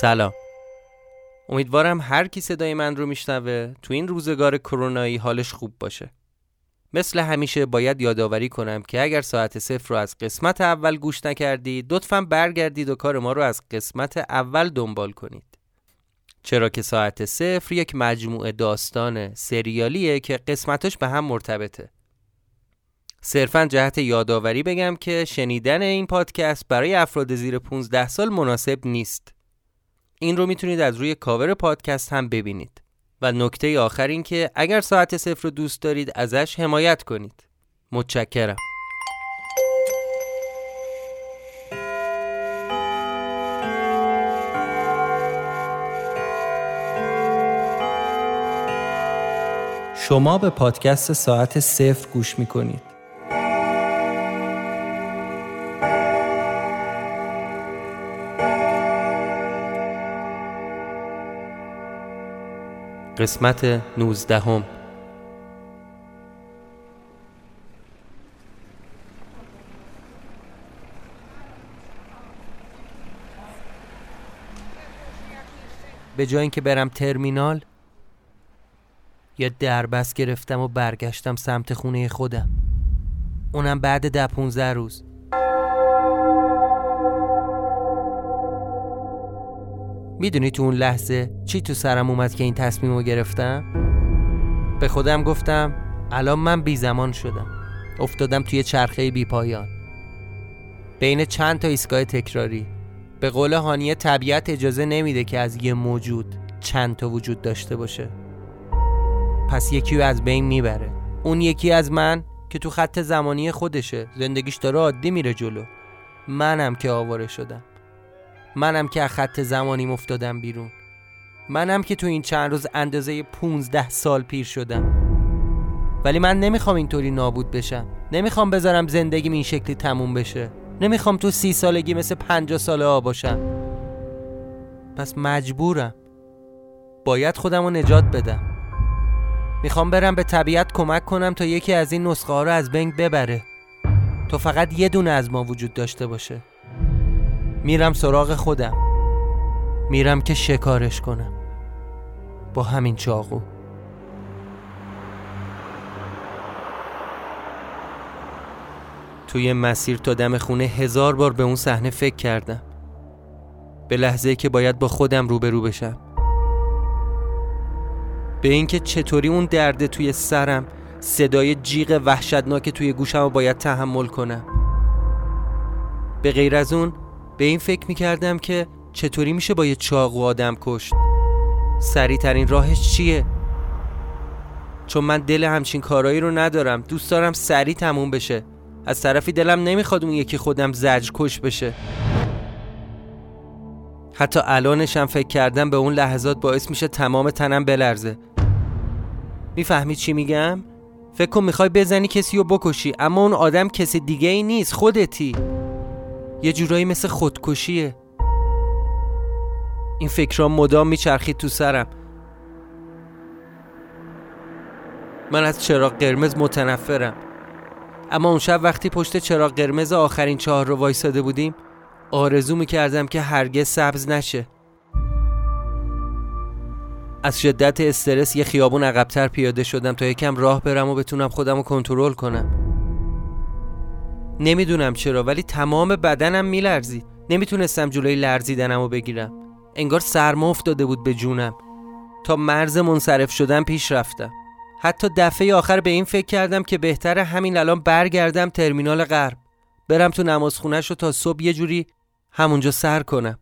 سلام. امیدوارم هر کی صدای من رو میشنوه تو این روزگار کرونایی حالش خوب باشه. مثل همیشه باید یادآوری کنم که اگر ساعت صفر رو از قسمت اول گوش نکردید لطفا برگردید و کار ما رو از قسمت اول دنبال کنید. چرا که ساعت صفر یک مجموعه داستان سریالیه که قسمتش به هم مرتبطه. صرفا جهت یادآوری بگم که شنیدن این پادکست برای افراد زیر 15 سال مناسب نیست. این رو می‌تونید از روی کاور پادکست هم ببینید. و نکته آخر این که اگر ساعت صفر رو دوست دارید ازش حمایت کنید. متشکرم. شما به پادکست ساعت صفر گوش می‌کنید. قسمت نوزدهم. به جای اینکه برم ترمینال یا دربست گرفتم و برگشتم سمت خونه خودم. اونم بعد ده پونزه روز. می‌دونی تو اون لحظه چی تو سرم اومد که این تصمیم رو گرفتم؟ به خودم گفتم الان من بی زمان شدم. افتادم توی چرخه بی پایان. بین چند تا ایستگاه تکراری. به قول هانیه طبیعت اجازه نمیده که از یه موجود چند تا وجود داشته باشه. پس یکی از بین می‌بره. اون یکی از من که تو خط زمانی خودشه. زندگیش داره عادی میره جلو. منم که آواره شدم. منم که از خط زمانیم افتادم بیرون. منم که تو این چند روز اندازه 15 سال پیر شدم. ولی من نمی‌خوام اینطوری نابود بشم. نمی‌خوام بذارم زندگیم این شکلی تموم بشه. نمی‌خوام تو سی سالگی مثل 50 ساله ها باشم. پس مجبورم. باید خودم رو نجات بدم. می‌خوام برم به طبیعت کمک کنم تا یکی از این نسخه ها رو از بین ببره. تو فقط یه دونه از ما وجود داشته باشه. میرم سراغ خودم. میرم که شکارش کنم. با همین چاقو. توی مسیر تا دم خونه هزار بار به اون صحنه فکر کردم. به لحظه که باید با خودم روبرو بشم. به اینکه چطوری اون درده توی سرم صدای جیغ وحشتناک توی گوشم رو باید تحمل کنم. به غیر از اون به این فکر می‌کردم که چطوری میشه با یه چاقو آدم کشت. سریع ترین راهش چیه؟ چون من دل همچین کارایی رو ندارم. دوست دارم سریع تموم بشه. از طرفی دلم نمی‌خواد اون یکی خودم زجر کش بشه. حتی الانشم فکر کردم به اون لحظات باعث میشه تمام تنم بلرزه. می‌فهمی چی میگم؟ فکر کن می‌خوای بزنی کسی رو بکشی اما اون آدم کسی دیگه ای نیست خودتی. یه جورایی مثل خودکشیه. این فکرها مدام میچرخید تو سرم. من از چراغ قرمز متنفرم. اما اون شب وقتی پشت چراغ قرمز آخرین چهار رو وایساده بودیم آرزو می‌کردم که هرگز سبز نشه. از شدت استرس یه خیابون عقبتر پیاده شدم تا یکم راه برم و بتونم خودم رو کنترل کنم. نمی‌دونم چرا ولی تمام بدنم میلرزید. نمی‌تونستم جلوی لرزیدنم رو بگیرم. انگار سرما افتاده بود به جونم. تا مرز منصرف شدن پیش رفتم حتی دفعه آخر به این فکر کردم که بهتره همین الان برگردم ترمینال غرب. برم تو نمازخونهش رو تا صبح یه جوری همونجا سر کنم.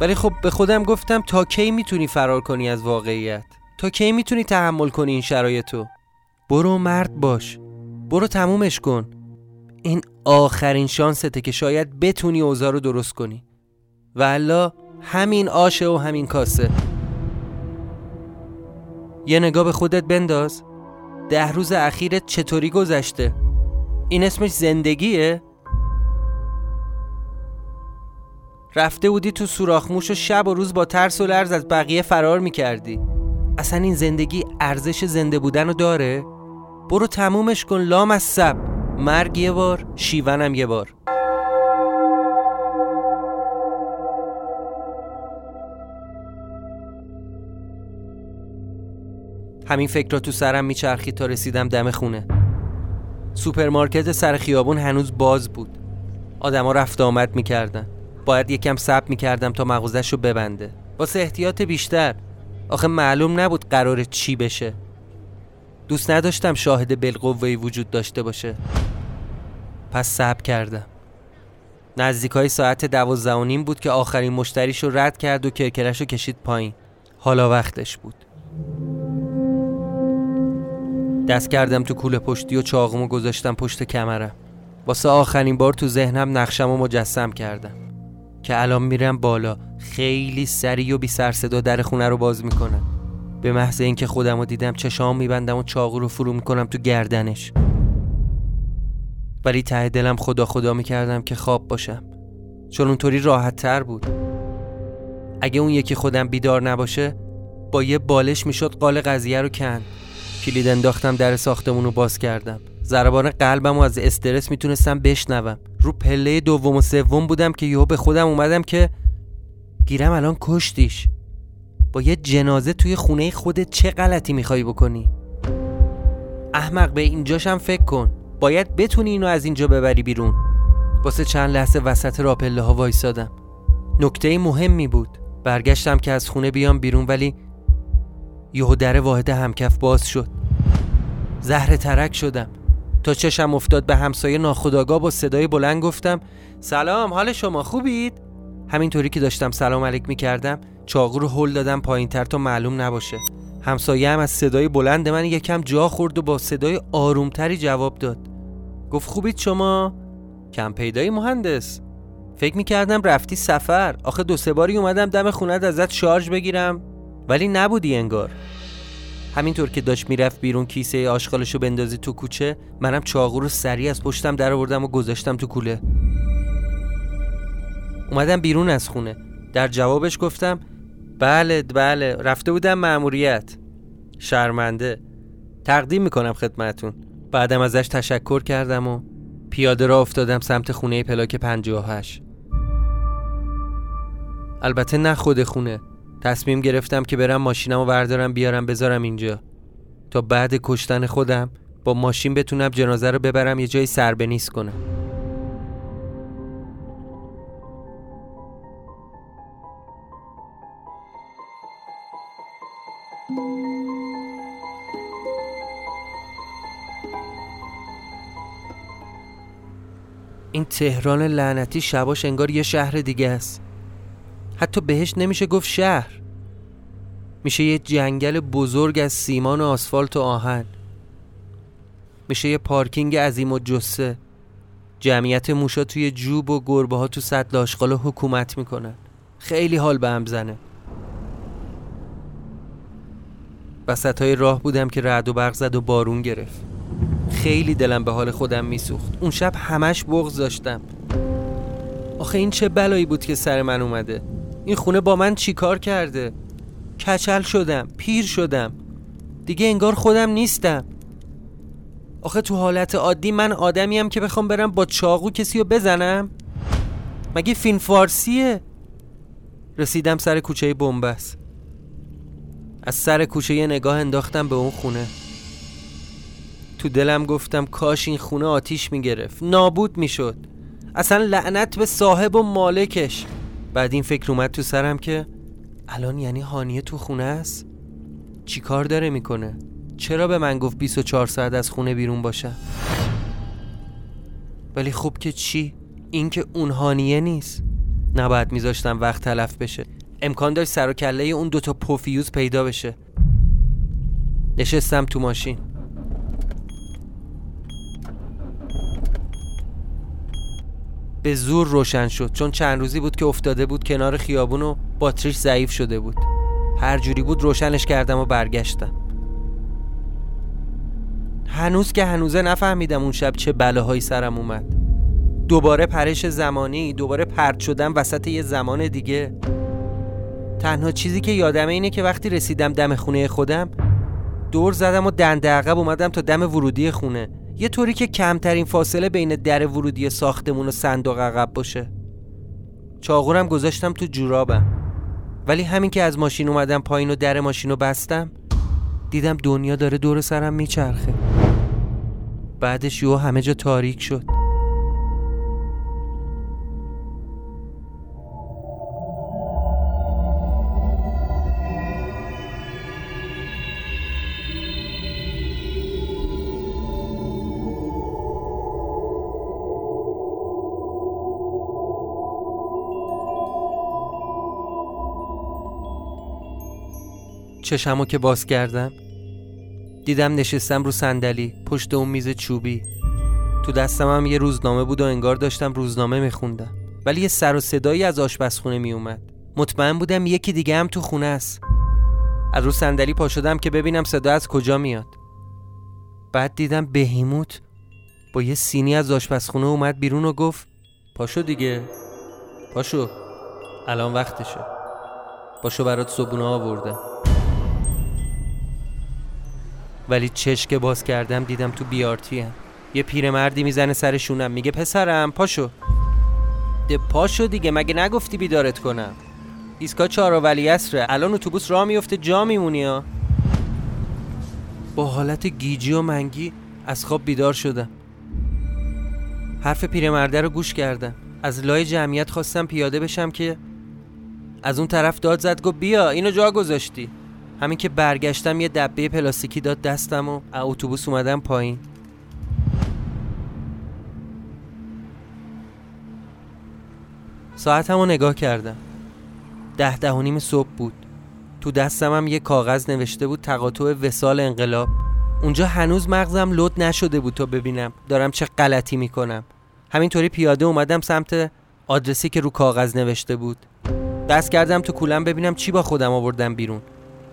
ولی خب به خودم گفتم تا کی می‌تونی فرار کنی از واقعیت؟ تا کی می‌تونی تحمل کنی این شرایطو برو مرد باش. برو تمومش کن. این آخرین شانسته که شاید بتونی اوضاع رو درست کنی. و همین آشه و همین کاسه. یه نگاه به خودت بنداز. ده روز اخیرت چطوری گذشته؟ این اسمش زندگیه؟ رفته بودی تو سوراخموش و شب و روز با ترس و لرز از بقیه فرار می‌کردی. اصلا این زندگی ارزش زنده بودن رو داره؟ برو تمومش کن لام از سب. مرگ یه بار شیونم یه بار. همین فکرا تو سرم میچرخید تا رسیدم دم خونه. سوپرمارکت سر خیابون هنوز باز بود. آدما رفت آمد می‌کردن. باید یکم صبر می‌کردم تا مغازش رو ببنده. واسه احتیاط بیشتر. آخه معلوم نبود قراره چی بشه. دوست نداشتم شاهد بالقوه‌ای وجود داشته باشه. پس صبر کردم. نزدیک های ساعت دوازده و نیم بود که آخرین مشتریش رو رد کرد و کرکره‌ش رو کشید پایین. حالا وقتش بود. دست کردم تو کوله پشتی و چاقمو گذاشتم پشت کمرم. واسه آخرین بار تو ذهنم نقشم و مجسم کردم. که الان میرم بالا. خیلی سریع و بی سر صدا در خونه رو باز می‌کنم. به محض اینکه خودم رو دیدم چشام میبندم و چاقو رو فرو می‌کنم تو گردنش. ولی ته دلم خدا خدا می‌کردم که خواب باشم. چون اونطوری راحت تر بود. اگه اون یکی خودم بیدار نباشه با یه بالش می‌شد قال قضیه رو کند. کلید انداختم در ساختمون رو باز کردم. ضربان قلبم و از استرس می‌تونستم بشنوم. رو پله دوم و سوم بودم که یهو به خودم اومدم که گیرم الان کشتیش. با یه جنازه توی خونه خودت چه غلطی می‌خوای بکنی؟ احمق به اینجاشم فکر کن. باید بتونی اینو از اینجا ببری بیرون. واسه چند لحظه وسط راپله ها وایسادم. نکته مهمی بود. برگشتم که از خونه بیام بیرون ولی یهو در واحد همکف باز شد. زهر ترک شدم. تا چشم افتاد به همسایه ناخداگاه با صدای بلند گفتم سلام حال شما خوبید؟ همینطوری که داشتم سلام علیک می‌کردم چاقو رو هل دادم پایین تر تا معلوم نباشه. همسایه هم از صدای بلند من یکم جا خورد و با صدای آرومتری جواب داد. گفت خوبید شما؟ کم پیدایی مهندس. فکر می‌کردم رفتی سفر. آخه دو سه باری اومدم دم خونت ازت شارژ بگیرم. ولی نبودی انگار. همینطور که داشت می‌رفت بیرون کیسه آشغالشو بندازی تو کوچه منم چاقو رو سریع از پشتم در آوردم و گذاشتم تو کوله. اومدم بیرون از خونه. در جوابش گفتم بله بله. رفته بودم مأموریت. شرمنده. تقدیم می‌کنم خدمتون بعدم ازش تشکر کردم و پیاده را افتادم سمت خونه پلاک 58 البته نه خود خونه. تصمیم گرفتم که برم ماشینم و وردارم بیارم بذارم اینجا. تا بعد کشتن خودم با ماشین بتونم جنازه رو ببرم یه جای سربنیس کنم. این تهران لعنتی شباش انگار یه شهر دیگه است. حتی بهش نمیشه گفت شهر. میشه یه جنگل بزرگ از سیمان و آسفالت و آهن. میشه یه پارکینگ عظیم و جسه. جمعیت موشا توی جوب و گربه ها تو سطل آشغال حکومت می‌کنن. خیلی حال به هم زنه. وسط های راه بودم که رعد و برق زد و بارون گرفت. خیلی دلم به حال خودم میسوخت. اون شب همش بغض داشتم. آخه این چه بلایی بود که سر من اومده؟ این خونه با من چیکار کرده؟ کچل شدم پیر شدم. دیگه انگار خودم نیستم. آخه تو حالت عادی من آدمیم که بخوام برم با چاقو کسی رو بزنم؟ مگه فیلم فارسیه؟ رسیدم سر کوچه بنبست. از سر کوچه یه نگاه انداختم به اون خونه. تو دلم گفتم کاش این خونه آتیش می‌گرفت. نابود می‌شد. اصلا لعنت به صاحب و مالکش. بعد این فکر اومد تو سرم که الان یعنی هانیه تو خونه است؟ چی کار داره می‌کنه؟ چرا به من گفت 24 ساعت از خونه بیرون باشه؟ ولی خوب که چی؟ این که اون هانیه نیست. نباید میذاشتم وقت تلف بشه. امکان داشت سر و کله اون دوتا پوفیوز پیدا بشه. نشستم تو ماشین. به زور روشن شد چون چند روزی بود که افتاده بود کنار خیابون و باتریش ضعیف شده بود. هر جوری بود روشنش کردم و برگشتم. هنوز که هنوزه نفهمیدم اون شب چه بلاهایی سرم اومد. دوباره پرش زمانی دوباره پرد شدم وسط یه زمان دیگه. تنها چیزی که یادمه اینه که وقتی رسیدم دم خونه خودم دور زدم و دنده عقب اومدم تا دم ورودی خونه. یه طوری که کمترین فاصله بین در ورودی ساختمون و صندوق عقب باشه. چاغورم گذاشتم تو جورابم. ولی همین که از ماشین اومدم پایین و در ماشین رو بستم دیدم دنیا داره دور سرم میچرخه. بعدش یو همه جا تاریک شد. چشمو که باز کردم. دیدم نشستم رو صندلی پشت اون میز چوبی. تو دستم هم یه روزنامه بود و انگار داشتم روزنامه میخوندم. ولی یه سر و صدایی از آشپزخونه میومد مطمئن بودم یکی دیگه هم تو خونه است. از رو صندلی پا شدم که ببینم صدا از کجا میاد. بعد دیدم بهیموت با یه سینی از آشپزخونه اومد بیرون و گفت پاشو دیگه. پاشو. الان وقتشه. پاشو برات صبونه آوردم. ولی چشک باز کردم دیدم تو بیارتی هم. یه پیرمردی می‌زنه سر شونم میگه پسرم پاشو. ده پاشو دیگه مگه نگفتی بیدارت کنم؟ ایسکا چهار ولی اصره الان اتوبوس راه میفته جا میمونی ها. با حالت گیجی و منگی از خواب بیدار شدم. حرف پیرمرده رو گوش کردم. از لای جمعیت خواستم پیاده بشم که از اون طرف داد زد گفت بیا اینو جا گذاشتی. همین که برگشتم یه دبه پلاستیکی داد دستم و اتوبوس اومدم پایین. ساعتم رو نگاه کردم. ده ده و نیم صبح بود. تو دستم هم یه کاغذ نوشته بود تقاطع وسال انقلاب. اونجا هنوز مغزم لود نشده بود تا ببینم دارم چه غلطی می‌کنم. همینطوری پیاده اومدم سمت آدرسی که رو کاغذ نوشته بود. دست کردم تو کولم ببینم چی با خودم آوردم بیرون.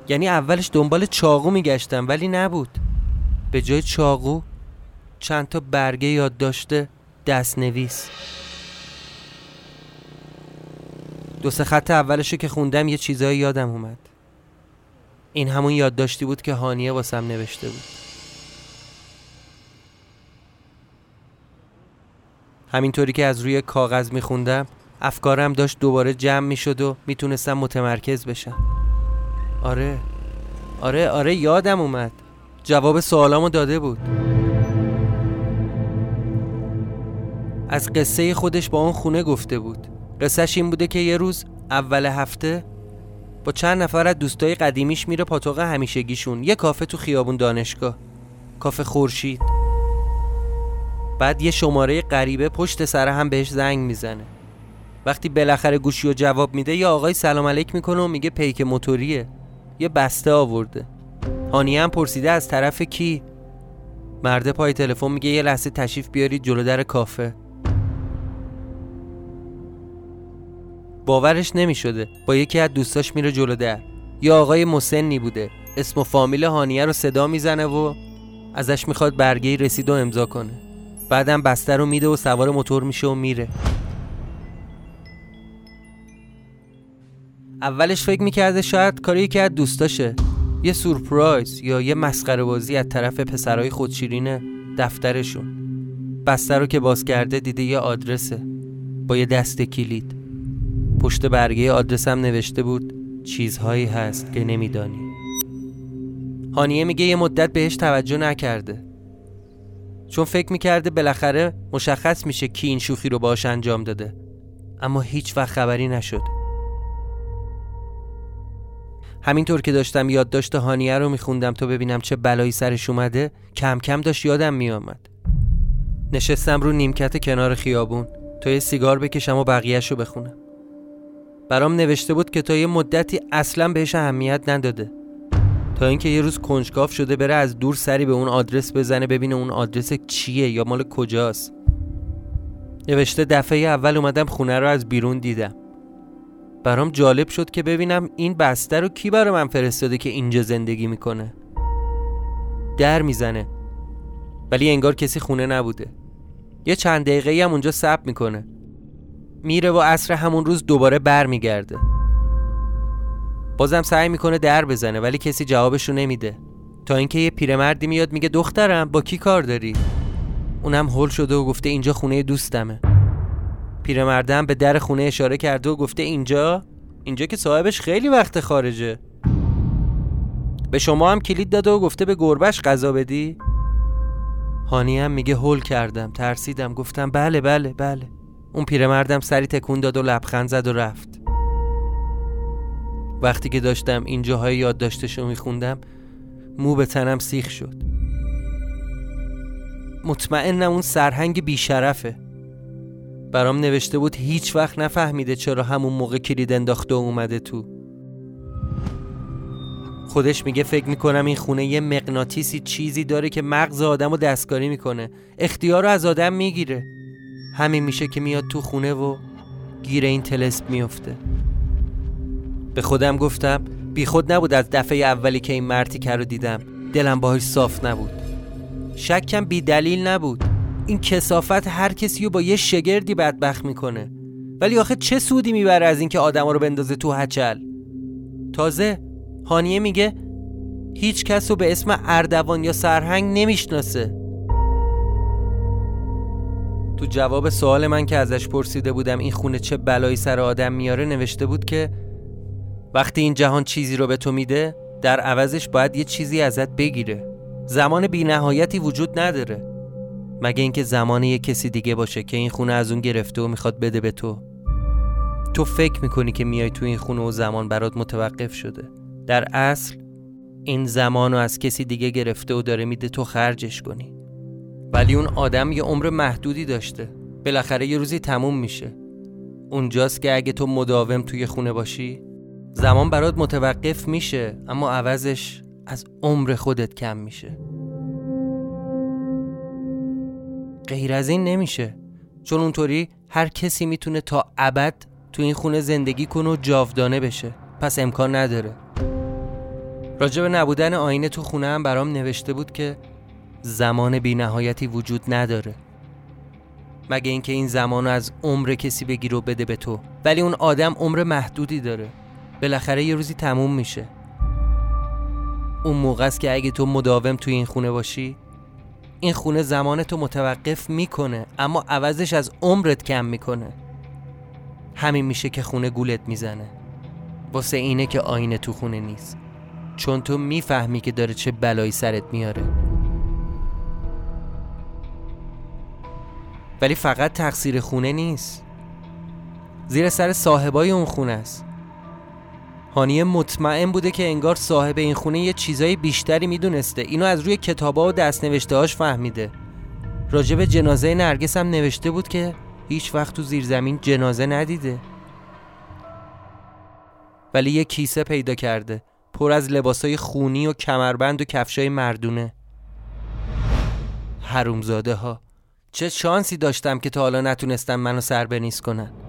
یعنی اولش دنبال چاقو میگشتم ولی نبود. به جای چاقو چند تا برگه یاد داشته دست نویس دو سه خط اولشو که خوندم یه چیزایی یادم اومد. این همون یادداشتی بود که هانیه واسم نوشته بود. همینطوری که از روی کاغذ میخوندم افکارم داشت دوباره جمع می‌شد و می‌تونستم متمرکز بشم. آره. آره آره یادم اومد. جواب سوالامو داده بود. از قصه خودش با اون خونه گفته بود. قصهش این بوده که یه روز اول هفته با چند نفر از دوستای قدیمیش میره پاتوق همیشگیشون یه کافه تو خیابون دانشگاه. کافه خورشید. بعد یه شماره غریبه پشت سر هم بهش زنگ می‌زنه. وقتی بالاخره گوشی و جواب میده یه آقای سلام علیک می‌کنه و میگه پیک موتوریه. یه بسته آورده. هانیه هم پرسیده از طرف کی؟ مرده پای تلفن میگه یه لحظه تشریف بیارید جلو در کافه. باورش نمی‌شده. با یکی از دوستاش میره جلو در. یه آقای مسنی بوده. اسم و فامیل هانیه رو صدا می‌زنه و ازش می‌خواد برگه رسید و امضا کنه. بعدم بسته رو میده و سوار موتور میشه و میره. اولش فکر می‌کرده شاید کاری یکی از دوستاشه. یه سورپرایز یا یه مسخره بازی از طرف پسرای خودشیرین دفترشون. بسته رو که باز کرده دیده یه آدرسه. با یه دست کلید. پشت برگه آدرسم نوشته بود چیزهایی هست که نمیدانی. هانیه میگه یه مدت بهش توجه نکرده. چون فکر می‌کرده بالاخره مشخص میشه کی این شوخی رو باش انجام داده. اما هیچ وقت خبری نشد همینطور که داشتم یادداشت هانیه رو میخوندم تا ببینم چه بلایی سرش اومده کم کم داشت یادم میآمد. نشستم رو نیمکت کنار خیابون تا یه سیگار بکشم و بقیهش رو بخونم. برام نوشته بود که تا یه مدتی اصلا بهش اهمیت نداده. تا اینکه یه روز کنجکاف شده بره از دور سری به اون آدرس بزنه ببینه اون آدرس چیه یا مال کجاست. نوشته دفعه اول اومدم خونه رو از بیرون دیدم. برام جالب شد که ببینم این بسته رو کی برای من فرستاده که اینجا زندگی می‌کنه. در می‌زنه. ولی انگار کسی خونه نبوده. یه چند دقیقه هم اونجا سب می‌کنه. میره و عصر همون روز دوباره بر میگرده بازم سعی می‌کنه در بزنه ولی کسی جوابشو نمیده. تا اینکه یه پیرمردی میاد میگه دخترم با کی کار داری؟ اونم هول شده و گفته اینجا خونه دوستمه. پیرمردم به در خونه اشاره کرده و گفته اینجا؟ اینجا که صاحبش خیلی وقت خارجه. به شما هم کلید داده و گفته به گربش غذا بدی؟ هانی هم میگه هول کردم ترسیدم. گفتم بله بله بله. اون پیرمردم سری تکون داد و لبخند زد و رفت. وقتی که داشتم این جاهای یادداشتشو میخوندم مو به تنم سیخ شد. مطمئنم اون سرهنگ بیشرفه. برام نوشته بود هیچ وقت نفهمیده چرا همون موقع کلید انداخته و اومده تو. خودش میگه فکر می‌کنم این خونه یه مغناطیسی چیزی داره که مغز آدم رو دستکاری می‌کنه. اختیار رو از آدم می‌گیره. همین میشه که میاد تو خونه و گیر این تلسپ میفته به خودم گفتم بی خود نبود از دفعه اولی که این مرتیکه رو دیدم. دلم باهاش صاف نبود. شکم بی دلیل نبود. این کسافت هر کسی رو با یه شگردی بدبخت می‌کنه. ولی آخه چه سودی می‌بره از اینکه آدم رو بندازه تو هچل؟ تازه هانیه میگه هیچ کس رو به اسم اردوان یا سرهنگ نمی‌شناسه. تو جواب سوال من که ازش پرسیده بودم این خونه چه بلایی سر آدم میاره نوشته بود که وقتی این جهان چیزی رو به تو میده در عوضش باید یه چیزی ازت بگیره. زمان بی نهایتی وجود نداره. مگه اینکه زمان یه کسی دیگه باشه که این خونه از اون گرفته و می‌خواد بده به تو؟ تو فکر می‌کنی که میای تو این خونه و زمان برات متوقف شده. در اصل این زمان رو از کسی دیگه گرفته و داره میده تو خرجش کنی. ولی اون آدم یه عمر محدودی داشته. بالاخره یه روزی تموم میشه. اونجاست که اگه تو مداوم توی خونه باشی زمان برات متوقف میشه اما عوضش از عمر خودت کم میشه. غیر از این نمیشه. چون اونطوری هر کسی می‌تونه تا ابد تو این خونه زندگی کنه و جاودانه بشه. پس امکان نداره. راجع به نبودن آینه تو خونه هم برام نوشته بود که زمان بی نهایتی وجود نداره. مگه اینکه این زمان از عمر کسی بگیر و بده به تو. ولی اون آدم عمر محدودی داره. بالاخره یه روزی تموم میشه. اون موقع است که اگه تو مداوم توی این خونه باشی این خونه زمان تو متوقف می‌کنه اما عوضش از عمرت کم می‌کنه. همین میشه که خونه گولت می‌زنه. واسه اینه که آینه تو خونه نیست. چون تو می‌فهمی که داره چه بلایی سرت میاره. ولی فقط تقصیر خونه نیست. زیر سر صاحبای اون خونه است. هانیه مطمئن بوده که انگار صاحب این خونه یه چیزای بیشتری می‌دونسته. اینو از روی کتابا و دستنوشته هاش فهمیده راجب جنازه نرگس هم نوشته بود که هیچ وقت تو زیر زمین جنازه ندیده. ولی یه کیسه پیدا کرده. پر از لباسای خونی و کمربند و کفشای مردونه. حرومزاده ها چه شانسی داشتم که تا حالا نتونستم منو سر کنن.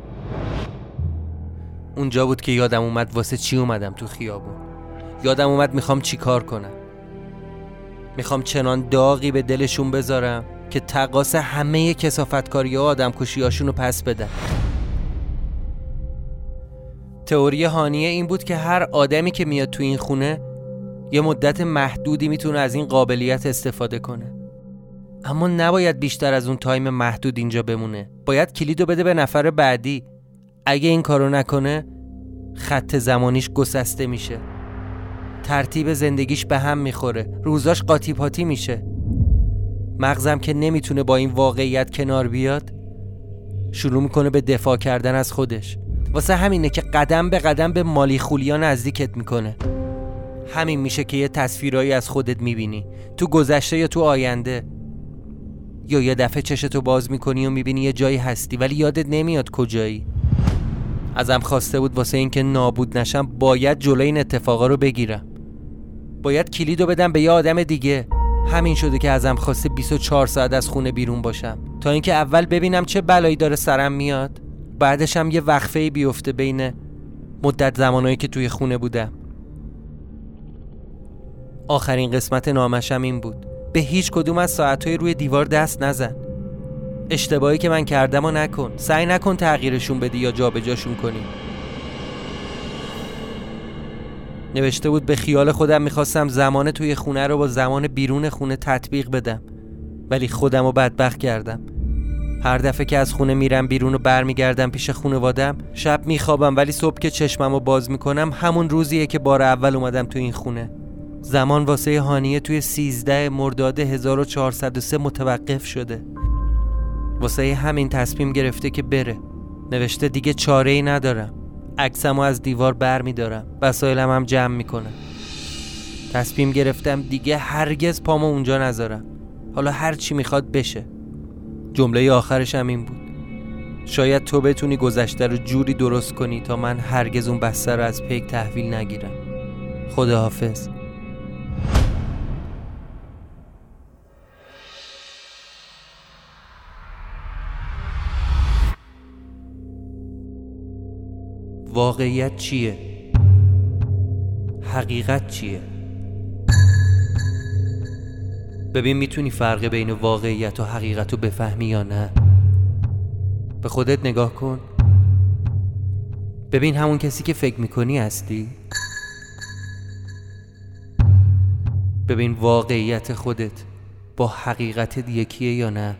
اونجا بود که یادم اومد واسه چی اومدم تو خیابون. یادم اومد می‌خوام چی کار کنم. می‌خوام چنان داغی به دلشون بذارم که تقاس همه کسافتکاری ها آدم رو پس بدن. تئوری هانیه این بود که هر آدمی که میاد تو این خونه یه مدت محدودی می‌تونه از این قابلیت استفاده کنه. اما نباید بیشتر از اون تایم محدود اینجا بمونه. باید کلیدو بده به نفر بعدی. اگه این کارو نکنه خط زمانیش گسسته میشه. ترتیب زندگیش به هم می‌خوره. روزاش قاطی پاتی میشه. مغزم که نمی‌تونه با این واقعیت کنار بیاد شروع می‌کنه به دفاع کردن از خودش. واسه همینه که قدم به قدم به مالی خولیا نزدیکت می‌کنه. همین میشه که یه تصویرایی از خودت می‌بینی. تو گذشته یا تو آینده. یا یه دفعه چشتو باز می‌کنی و می‌بینی یه جایی هستی ولی یادت نمیاد کجایی. ازم خواسته بود واسه اینکه نابود نشم باید جلوی این اتفاقا رو بگیرم. باید کلیدو بدم به یه آدم دیگه. همین شده که ازم خواسته 24 ساعت از خونه بیرون باشم. تا اینکه اول ببینم چه بلایی داره سرم میاد. بعدش هم یه وقفه بیفته بین مدت زمانایی که توی خونه بودم. آخرین قسمت نامشم این بود. به هیچ کدوم از ساعتهای روی دیوار دست نزن. اشتباهی که من کردم و نکن. سعی نکن تغییرشون بدی یا جابجاشون کنی. نوشته بود به خیال خودم می‌خواستم زمان توی خونه رو با زمان بیرون خونه تطبیق بدم ولی خودم رو بدبخت کردم. هر دفعه که از خونه میرم بیرون و برمیگردم پیش خونوادم شب میخوابم ولی صبح که چشمم رو باز می‌کنم همون روزیه که بار اول اومدم تو این خونه. زمان واسه هانیه توی 13 مرداد 1403 متوقف شده. واسه همین تصمیم گرفته که بره. نوشته دیگه چاره ای ندارم. عکسمو از دیوار بر میدارم. وسایلم هم جمع می‌کنم تصمیم گرفتم دیگه هرگز پامو اونجا نذارم. حالا هر چی می‌خواد بشه. جمله آخرش هم این بود. شاید تو بتونی گذشته رو جوری درست کنی تا من هرگز اون بسته رو از پیک تحویل نگیرم. خداحافظ. واقعیت چیه؟ حقیقت چیه؟ ببین می‌تونی فرق بین واقعیت و حقیقت رو بفهمی یا نه؟ به خودت نگاه کن. ببین همون کسی که فکر می‌کنی هستی؟ ببین واقعیت خودت با حقیقت یکیه یا نه؟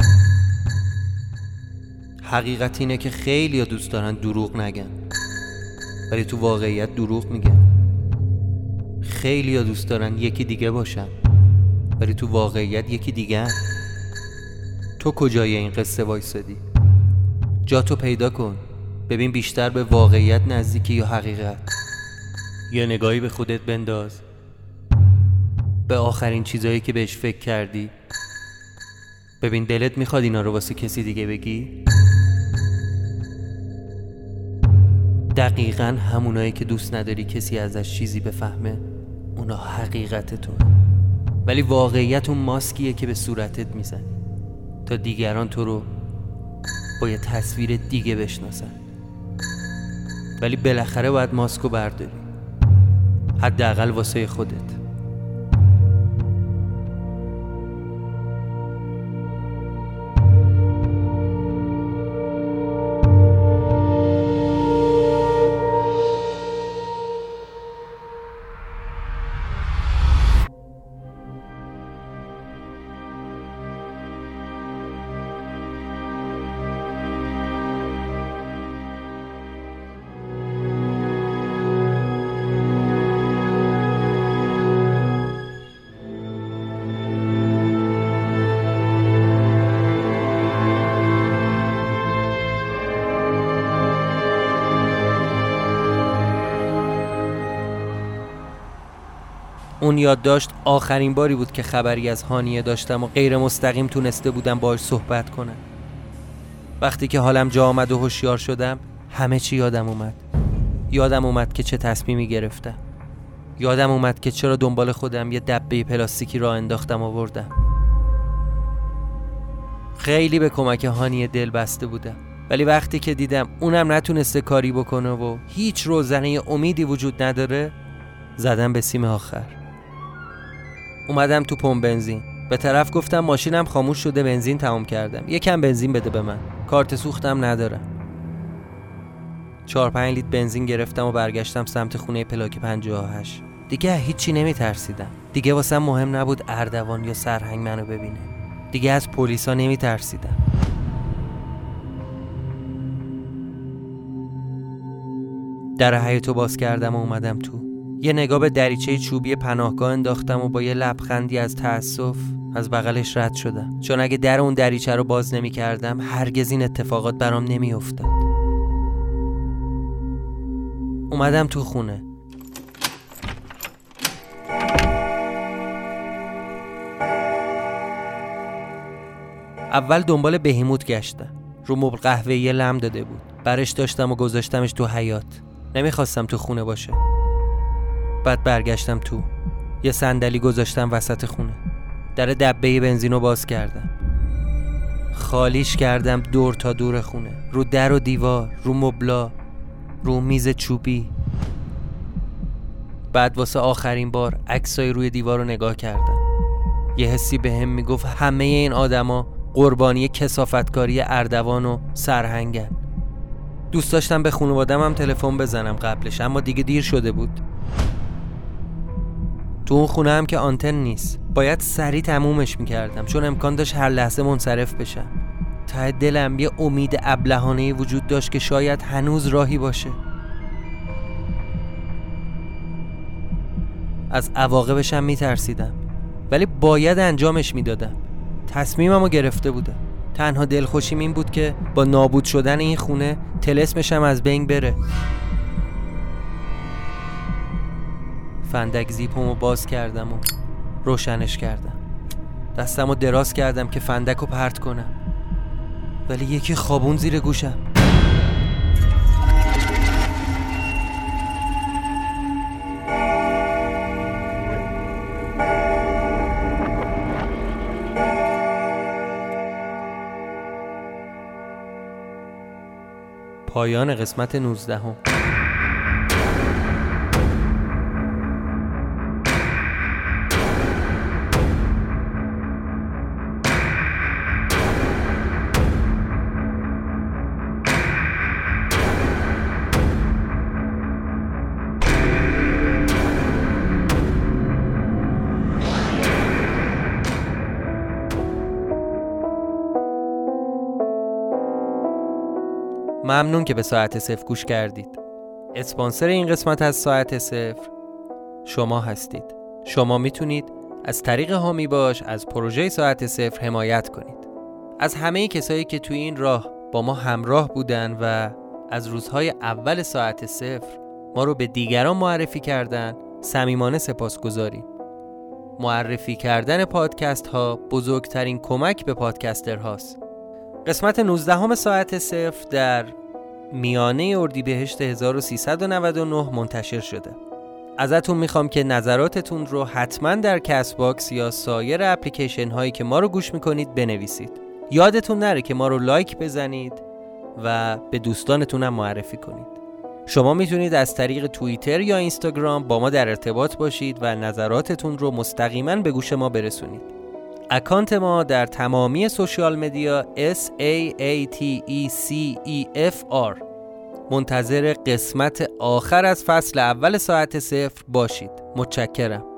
حقیقت اینه که خیلی دوست دارن دروغ نگن. ولی تو واقعیت دروغ میگن خیلی دوست دارن یکی دیگه باشن. ولی تو واقعیت یکی دیگه تو کجای این قصه وایسادی؟ جا تو پیدا کن. ببین بیشتر به واقعیت نزدیکی یا حقیقت. یا نگاهی به خودت بنداز. به آخرین چیزایی که بهش فکر کردی. ببین دلت می‌خواد اینا رو واسه کسی دیگه بگی؟ دقیقا همونایی که دوست نداری کسی ازش چیزی بفهمه اونا حقیقت تو ولی واقعیت اون ماسکیه که به صورتت می‌زنی. تا دیگران تو رو با یه تصویر دیگه بشناسن. ولی بالاخره باید ماسکو برداری. حداقل واسه خودت. اون یادداشت آخرین باری بود که خبری از هانیه داشتم و غیر مستقیم تونسته بودم باش صحبت کنم. وقتی که حالم جا آمد و هوشیار شدم همه چی یادم اومد. یادم اومد که چه تصمیمی گرفتم. یادم اومد که چرا دنبال خودم یه دبه پلاستیکی را انداختم آوردم. خیلی به کمک هانیه دل بسته بودم. ولی وقتی که دیدم اونم نتونسته کاری بکنه و هیچ روزنه امیدی وجود نداره زدم به سیم آخر. اومدم تو پمپ بنزین. به طرف گفتم ماشینم خاموش شده بنزین تمام کردم. یکم بنزین بده به من. کارت سوختم ندارم چهار پنج لیتر بنزین گرفتم و برگشتم سمت خونه پلاک 58 دیگه هیچی نمی ترسیدم دیگه واسم مهم نبود اردوان یا سرهنگ منو ببینه. دیگه از پلیسا نمی ترسیدم در حیاتو باز کردم و اومدم تو یه نگاه به دریچه چوبی پناهگاه انداختم و با یه لبخندی از تأسف از بغلش رد شدم. چون اگه در اون دریچه رو باز نمی کردم هرگز این اتفاقات برام نمی افتاد. اومدم تو خونه. اول دنبال بهیموت گشتم. رو مبل قهوه‌ای لم داده بود. برش داشتم و گذاشتمش تو حیات نمی‌خواستم تو خونه باشه. بعد برگشتم تو. یه صندلی گذاشتم وسط خونه. در دبه بنزین رو باز کردم. خالیش کردم دور تا دور خونه. رو در و دیوار رو مبلا رو میز چوبی. بعد واسه آخرین بار عکسای روی دیوار رو نگاه کردم. یه حسی به هم می‌گفت همه این آدما قربانی کسافتکاری اردوان و سرهنگن. دوست داشتم به خانوادم هم تلفن بزنم قبلش اما دیگه دیر شده بود. تو اون خونه هم که آنتن نیست. باید سریع تمومش می‌کردم چون امکان داشت هر لحظه منصرف بشم. ته دلم یه امید ابلهانه وجود داشت که شاید هنوز راهی باشه. از عواقبشم میترسیدم ولی باید انجامش می‌دادم. تصمیمم رو گرفته بودم. تنها دلخوشیم این بود که با نابود شدن این خونه تلسمشم از بین بره. فندک زیپمو باز کردم و روشنش کردم. دستم رو دراز کردم که فندک رو پرت کنم. ولی یکی خوابون زیر گوشم. پایان قسمت 19 هم. ممنون که به ساعت صفر گوش کردید. اسپانسر این قسمت از ساعت صفر شما هستید. شما می‌تونید از طریق هامی باش از پروژه ساعت صفر حمایت کنید. از همه کسایی که توی این راه با ما همراه بودن و از روزهای اول ساعت صفر ما رو به دیگران معرفی کردن صمیمانه سپاس گذاریم. معرفی کردن پادکست ها بزرگترین کمک به پادکستر هاست قسمت 19 همه ساعت صفر در میانه اردیبهشت 1399 منتشر شده. ازتون می‌خوام که نظراتتون رو حتما در Castbox یا سایر اپلیکیشن هایی که ما رو گوش می‌کنید بنویسید. یادتون نره که ما رو لایک بزنید و به دوستانتون هم معرفی کنید. شما می‌تونید از طریق توییتر یا اینستاگرام با ما در ارتباط باشید و نظراتتون رو مستقیما به گوش ما برسونید. اکانت ما در تمامی سوشیال مدیا S A A T E C E F R. منتظر قسمت آخر از فصل اول ساعت صفر باشید. متشکرم.